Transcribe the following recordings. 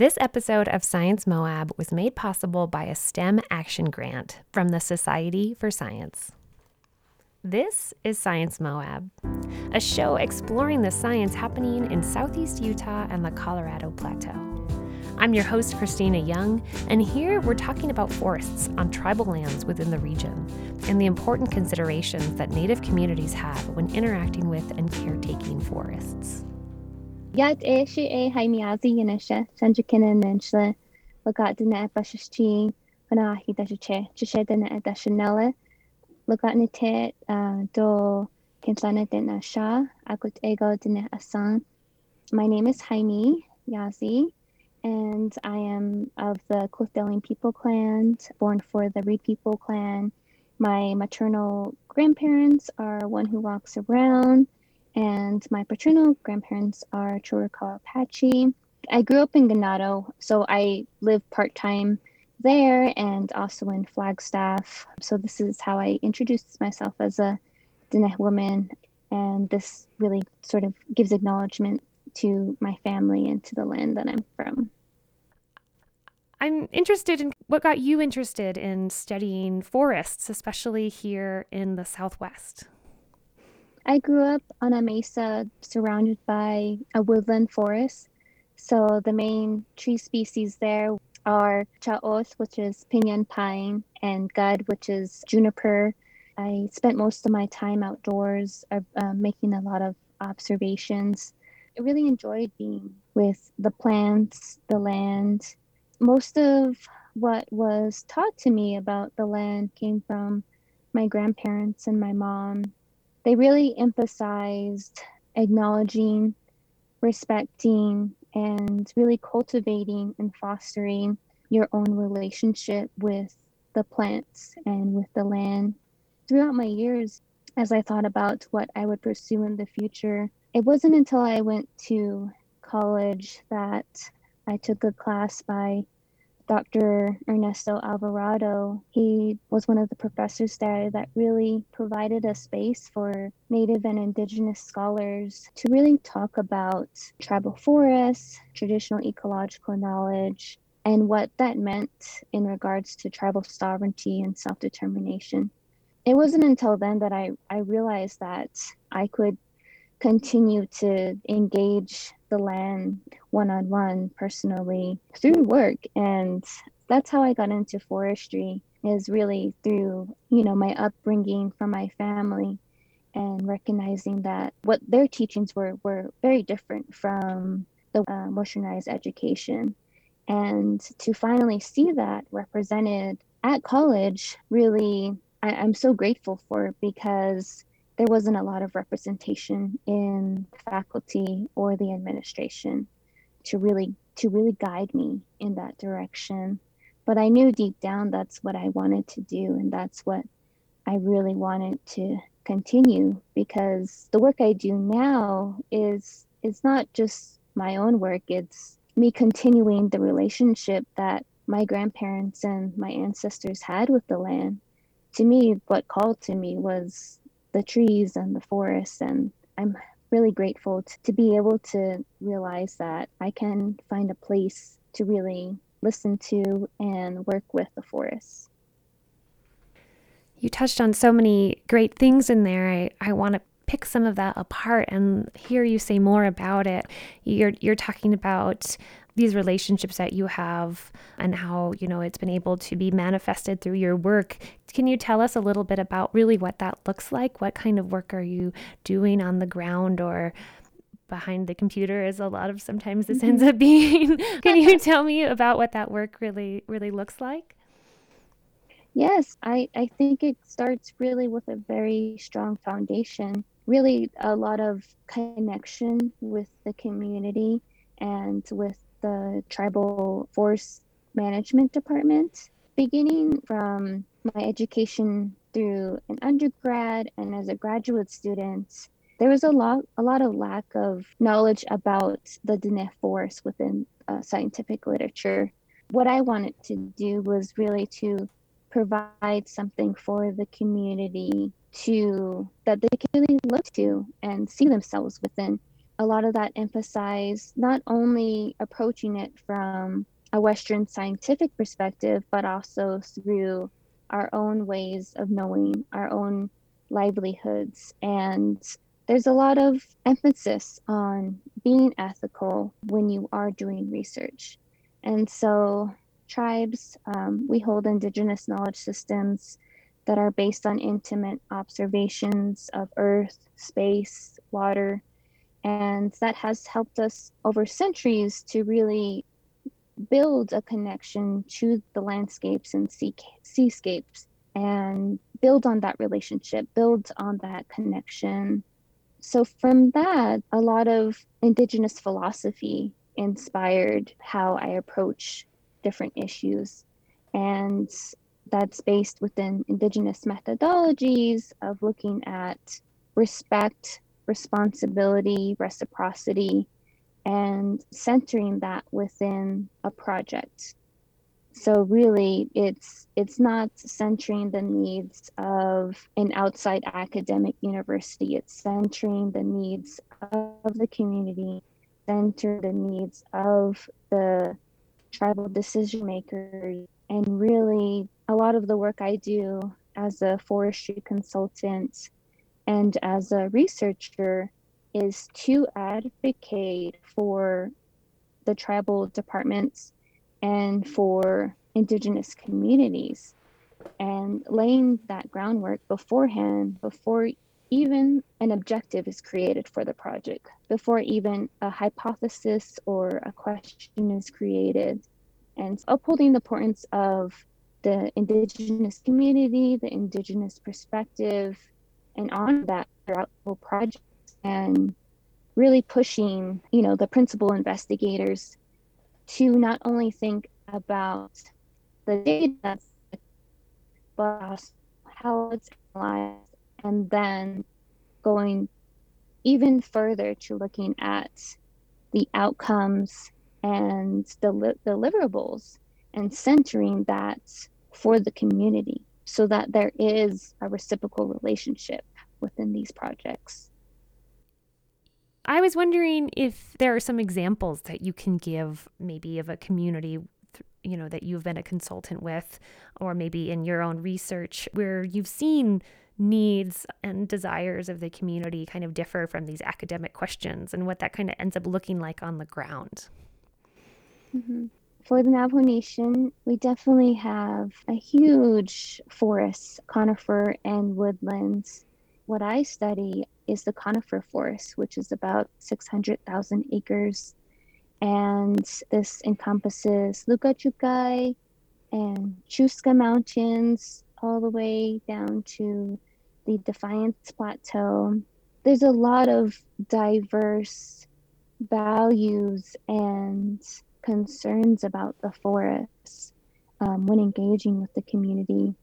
This episode of Science Moab was made possible by a STEM action grant from the Society for Science. This is Science Moab, a show exploring the science happening in southeast Utah and the Colorado Plateau. I'm your host, Christina Young, and here we're talking about forests on tribal lands within the region and the important considerations that Native communities have when interacting with and caretaking forests. Yat e shi e haimiazi yinisha, sanjikina ninsha, lagat dina bashishti, panahi dashiche, chishe dina dashinella, lagat nite uh, do kintlana dina sha, akut ego dina asan. My name is Jaime Yazzie, and I am of the Cliff Dwelling people clan, born for the Reed people clan. My maternal grandparents are one who walks around, and my paternal grandparents are Chiricahua Apache. I grew up in Ganado, so I live part time there and also in Flagstaff. So this is how I introduced myself as a Diné woman, and this really sort of gives acknowledgement to my family and to the land that I'm from. I'm interested in what got you interested in studying forests, especially here in the Southwest. I grew up on a mesa surrounded by a woodland forest. So the main tree species there are chaos, which is pinyon pine, and gud, which is juniper. I spent most of my time outdoors, uh, uh, making a lot of observations. I really enjoyed being with the plants, the land. Most of what was taught to me about the land came from my grandparents and my mom they really emphasized acknowledging, respecting, and really cultivating and fostering your own relationship with the plants and with the land. Throughout my years, as I thought about what I would pursue in the future, it wasn't until I went to college that I took a class by Dr. Ernesto Alvarado, he was one of the professors there that really provided a space for Native and Indigenous scholars to really talk about tribal forests, traditional ecological knowledge, and what that meant in regards to tribal sovereignty and self determination. It wasn't until then that I, I realized that I could continue to engage the land one on one personally through work. And that's how I got into forestry is really through, you know, my upbringing from my family and recognizing that what their teachings were were very different from the uh, westernized education. And to finally see that represented at college, really, I, I'm so grateful for because there wasn't a lot of representation in faculty or the administration to really to really guide me in that direction. But i knew deep down that's what i wanted to do and that's what i really wanted to continue because the work i do now is is not just my own work. It's me continuing the relationship that my grandparents and my ancestors had with the land. To me what called to me was the trees and the forests. And I'm really grateful t- to be able to realize that I can find a place to really listen to and work with the forests. You touched on so many great things in there. I, I want to pick some of that apart and hear you say more about it. You're you're talking about these relationships that you have and how you know it's been able to be manifested through your work. Can you tell us a little bit about really what that looks like? What kind of work are you doing on the ground or behind the computer as a lot of sometimes this ends mm-hmm. up being? Can you tell me about what that work really really looks like? Yes i i think it starts really with a very strong foundation really a lot of connection with the community and with the tribal forest management department. Beginning from my education through an undergrad and as a graduate student, there was a lot a lot of lack of knowledge about the Diné forest within uh, scientific literature. What I wanted to do was really to provide something for the community to that they can really look to and see themselves within a lot of that emphasized not only approaching it from a Western scientific perspective, but also through our own ways of knowing our own livelihoods. And there's a lot of emphasis on being ethical when you are doing research. And so, tribes, um, we hold indigenous knowledge systems that are based on intimate observations of earth, space, water. And that has helped us over centuries to really build a connection to the landscapes and sea, seascapes and build on that relationship, build on that connection. So, from that, a lot of Indigenous philosophy inspired how I approach different issues. And that's based within Indigenous methodologies of looking at respect, responsibility, reciprocity, and centering that within a project so really it's it's not centering the needs of an outside academic university it's centering the needs of the community center the needs of the tribal decision makers and really a lot of the work i do as a forestry consultant and as a researcher is to advocate for the tribal departments and for indigenous communities. And laying that groundwork beforehand before even an objective is created for the project before even a hypothesis or a question is created. And upholding the importance of the indigenous community the indigenous perspective and on that throughout the project and really pushing you know the principal investigators to not only think about the data, but how it's analyzed, and then going even further to looking at the outcomes and the deliverables and centering that for the community so that there is a reciprocal relationship within these projects. I was wondering if there are some examples that you can give, maybe of a community, you know, that you've been a consultant with, or maybe in your own research where you've seen needs and desires of the community kind of differ from these academic questions and what that kind of ends up looking like on the ground. Mm-hmm. For the Navajo Nation, we definitely have a huge forest, conifer, and woodlands. What I study is the conifer forest, which is about 600,000 acres. And this encompasses Lukachukai and Chuska Mountains all the way down to the Defiance Plateau. There's a lot of diverse values and concerns about the forest um, when engaging with the community.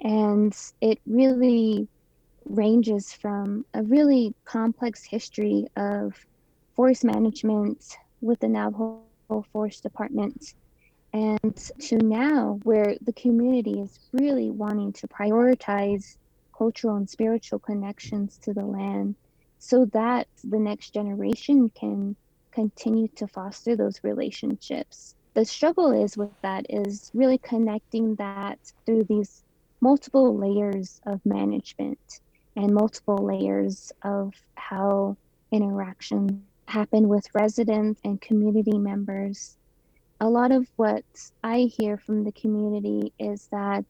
And it really ranges from a really complex history of forest management with the Navajo Forest Department and to now where the community is really wanting to prioritize cultural and spiritual connections to the land so that the next generation can continue to foster those relationships the struggle is with that is really connecting that through these multiple layers of management and multiple layers of how interaction happen with residents and community members. A lot of what I hear from the community is that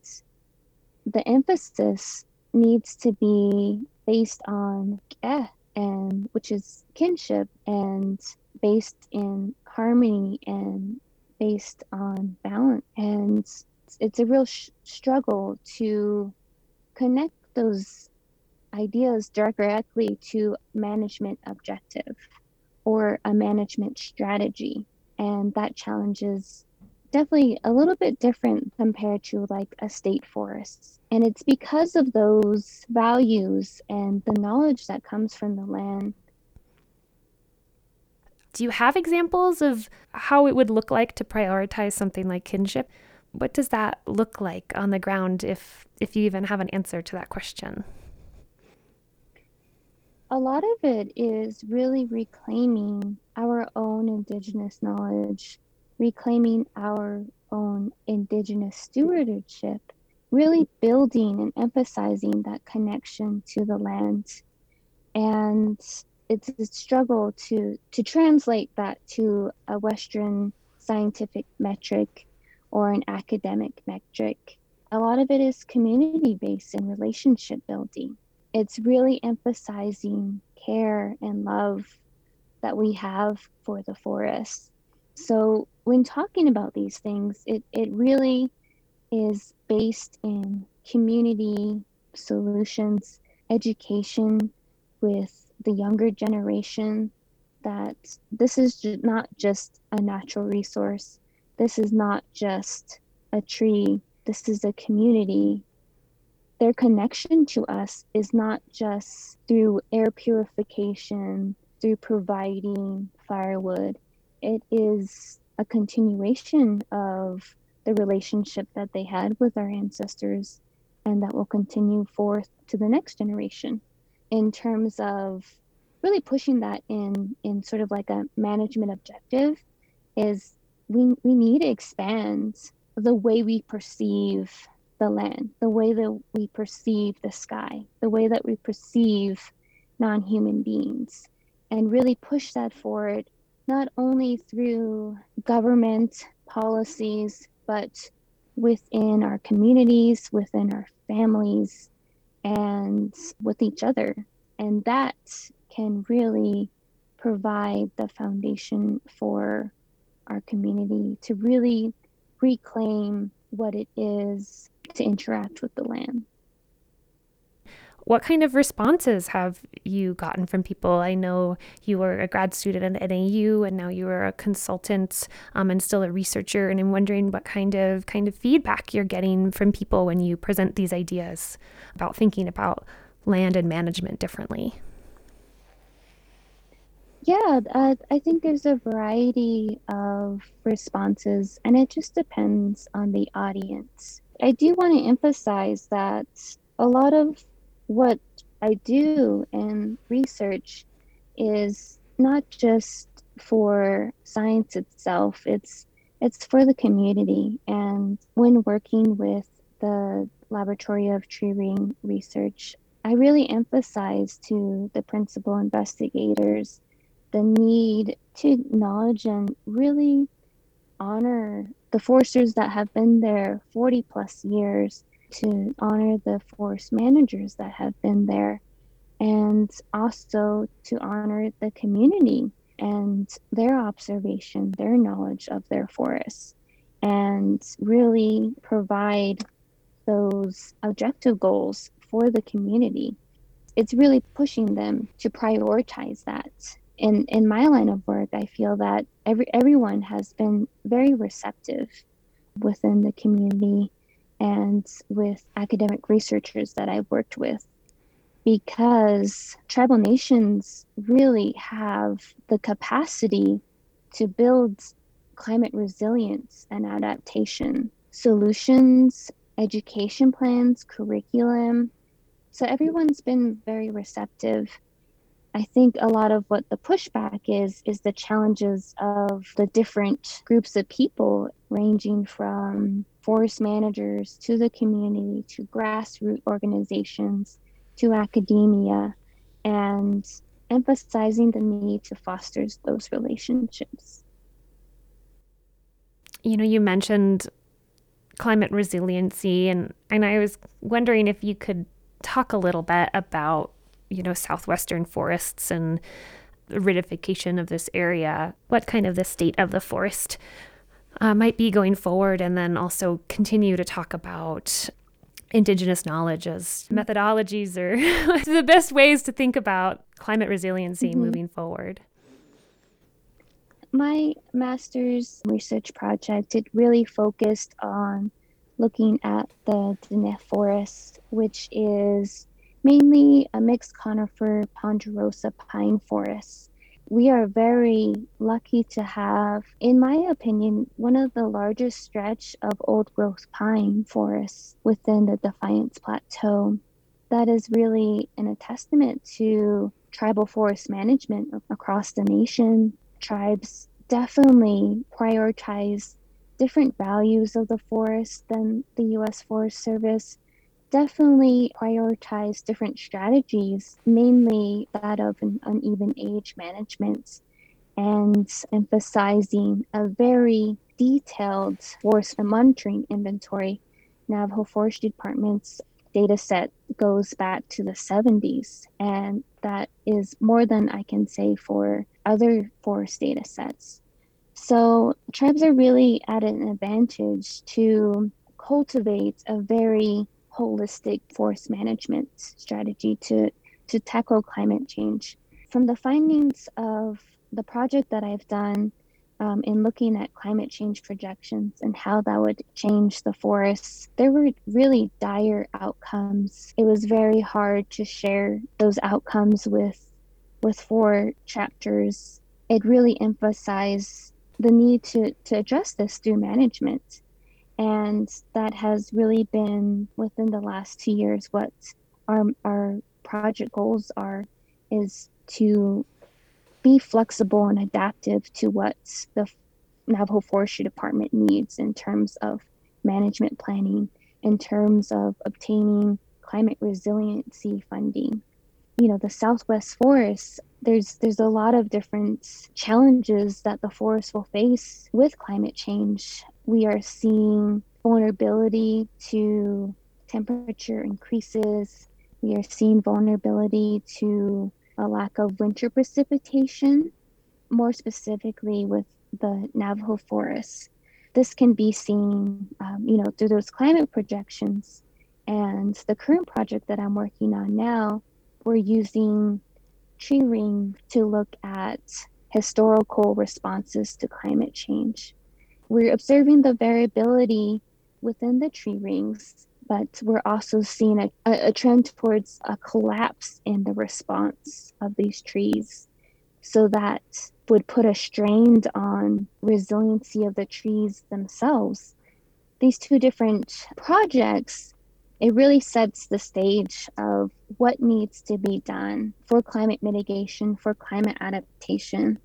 the emphasis needs to be based on eh, and which is kinship and based in harmony and based on balance and it's a real sh- struggle to connect those ideas directly to management objective or a management strategy. And that challenge is definitely a little bit different compared to like a state forest. And it's because of those values and the knowledge that comes from the land. Do you have examples of how it would look like to prioritize something like kinship? What does that look like on the ground if if you even have an answer to that question? A lot of it is really reclaiming our own Indigenous knowledge, reclaiming our own Indigenous stewardship, really building and emphasizing that connection to the land. And it's a struggle to, to translate that to a Western scientific metric or an academic metric. A lot of it is community based and relationship building it's really emphasizing care and love that we have for the forest. So when talking about these things, it, it really is based in community solutions, education with the younger generation that this is not just a natural resource. This is not just a tree. This is a community their connection to us is not just through air purification, through providing firewood. It is a continuation of the relationship that they had with our ancestors and that will continue forth to the next generation in terms of really pushing that in in sort of like a management objective is we we need to expand the way we perceive the land, the way that we perceive the sky, the way that we perceive non human beings, and really push that forward, not only through government policies, but within our communities, within our families, and with each other. And that can really provide the foundation for our community to really reclaim what it is to interact with the land. What kind of responses have you gotten from people? I know you were a grad student at NAU, and now you are a consultant um, and still a researcher. And I'm wondering what kind of kind of feedback you're getting from people when you present these ideas about thinking about land and management differently. Yeah, uh, I think there's a variety of responses, and it just depends on the audience. I do want to emphasize that a lot of what I do in research is not just for science itself, it's it's for the community. And when working with the Laboratory of Tree Ring Research, I really emphasize to the principal investigators the need to acknowledge and really honor the foresters that have been there 40 plus years, to honor the forest managers that have been there, and also to honor the community and their observation, their knowledge of their forests, and really provide those objective goals for the community. It's really pushing them to prioritize that in in my line of work, I feel that every everyone has been very receptive within the community and with academic researchers that I've worked with because tribal nations really have the capacity to build climate resilience and adaptation solutions, education plans, curriculum. So everyone's been very receptive I think a lot of what the pushback is is the challenges of the different groups of people, ranging from forest managers to the community to grassroots organizations to academia, and emphasizing the need to foster those relationships. You know, you mentioned climate resiliency, and, and I was wondering if you could talk a little bit about you know, southwestern forests and the aridification of this area, what kind of the state of the forest uh, might be going forward, and then also continue to talk about indigenous knowledge as methodologies or the best ways to think about climate resiliency mm-hmm. moving forward. My master's research project it really focused on looking at the Diné forest, which is mainly a mixed conifer ponderosa pine forest. We are very lucky to have, in my opinion, one of the largest stretch of old growth pine forests within the Defiance Plateau. That is really an, a testament to tribal forest management across the nation. Tribes definitely prioritize different values of the forest than the US Forest Service. Definitely prioritize different strategies, mainly that of an uneven age management and emphasizing a very detailed forest monitoring inventory. Navajo Forestry Department's data set goes back to the 70s, and that is more than I can say for other forest data sets. So, tribes are really at an advantage to cultivate a very holistic forest management strategy to, to tackle climate change. From the findings of the project that I've done um, in looking at climate change projections and how that would change the forests, there were really dire outcomes. It was very hard to share those outcomes with with four chapters. It really emphasized the need to, to address this through management. And that has really been within the last two years what our our project goals are is to be flexible and adaptive to what the Navajo Forestry Department needs in terms of management planning, in terms of obtaining climate resiliency funding. You know, the Southwest forests, there's there's a lot of different challenges that the forest will face with climate change. We are seeing vulnerability to temperature increases. We are seeing vulnerability to a lack of winter precipitation, more specifically with the Navajo forests. This can be seen, um, you know, through those climate projections. And the current project that I'm working on now, we're using tree ring to look at historical responses to climate change. We're observing the variability within the tree rings but we're also seeing a, a trend towards a collapse in the response of these trees. So that would put a strain on resiliency of the trees themselves. These two different projects, it really sets the stage of what needs to be done for climate mitigation, for climate adaptation,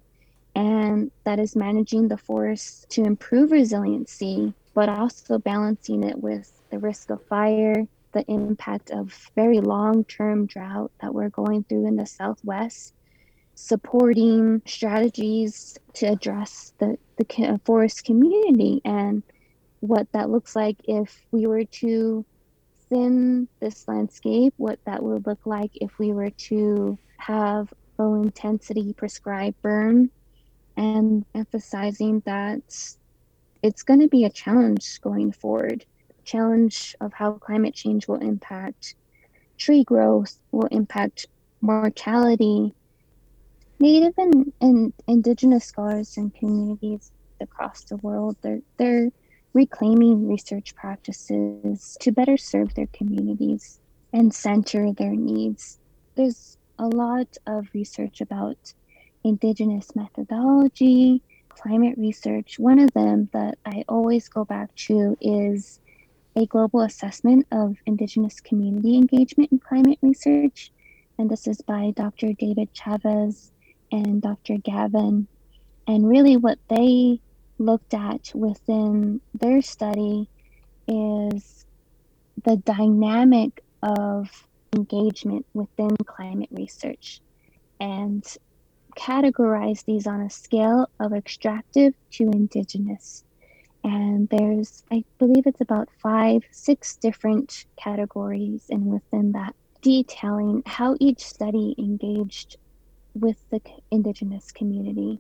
and that is managing the forest to improve resiliency, but also balancing it with the risk of fire, the impact of very long term drought that we're going through in the Southwest, supporting strategies to address the, the forest community and what that looks like if we were to thin this landscape, what that would look like if we were to have low intensity prescribed burn, and emphasizing that it's going to be a challenge going forward challenge of how climate change will impact tree growth, will impact mortality. Native and, and indigenous scholars and communities across the world, they're, they're reclaiming research practices to better serve their communities and center their needs. There's a lot of research about indigenous methodology, climate research. One of them that I always go back to is a global assessment of Indigenous community engagement in climate research. And this is by Dr. David Chavez and Dr. Gavin. And really, what they looked at within their study is the dynamic of engagement within climate research and categorize these on a scale of extractive to indigenous. And there's i believe it's about five six different categories and within that detailing how each study engaged with the indigenous community.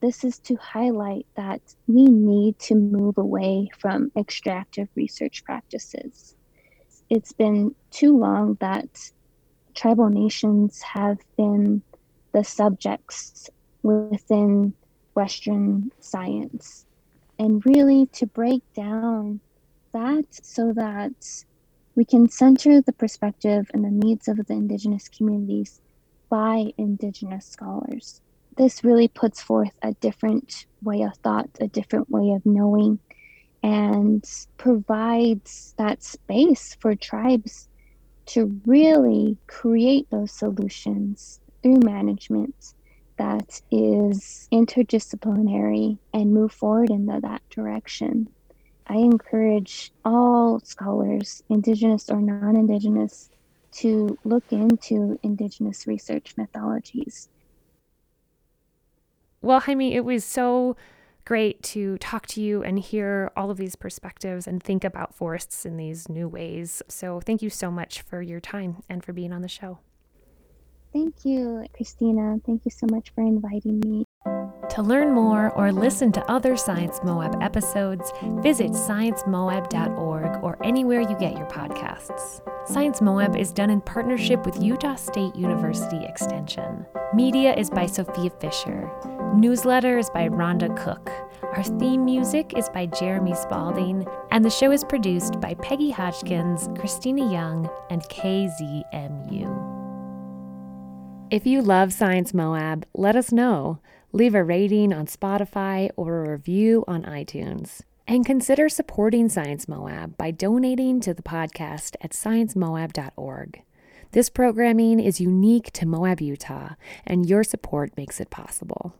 This is to highlight that we need to move away from extractive research practices. It's been too long that tribal nations have been the subjects within western science and really to break down that so that we can center the perspective and the needs of the Indigenous communities by Indigenous scholars. This really puts forth a different way of thought, a different way of knowing, and provides that space for tribes to really create those solutions through management that is interdisciplinary and move forward in the, that direction. I encourage all scholars, Indigenous or non Indigenous, to look into Indigenous research methodologies. Well, Jaime, it was so great to talk to you and hear all of these perspectives and think about forests in these new ways. So, thank you so much for your time and for being on the show. Thank you, Christina. Thank you so much for inviting me. To learn more or listen to other Science Moab episodes, visit sciencemoab.org or anywhere you get your podcasts. Science Moab is done in partnership with Utah State University Extension. Media is by Sophia Fisher. Newsletter is by Rhonda Cook. Our theme music is by Jeremy Spalding, and the show is produced by Peggy Hodgkins, Christina Young, and KZMU. If you love Science Moab, let us know. Leave a rating on Spotify or a review on iTunes. And consider supporting Science Moab by donating to the podcast at sciencemoab.org. This programming is unique to Moab, Utah, and your support makes it possible.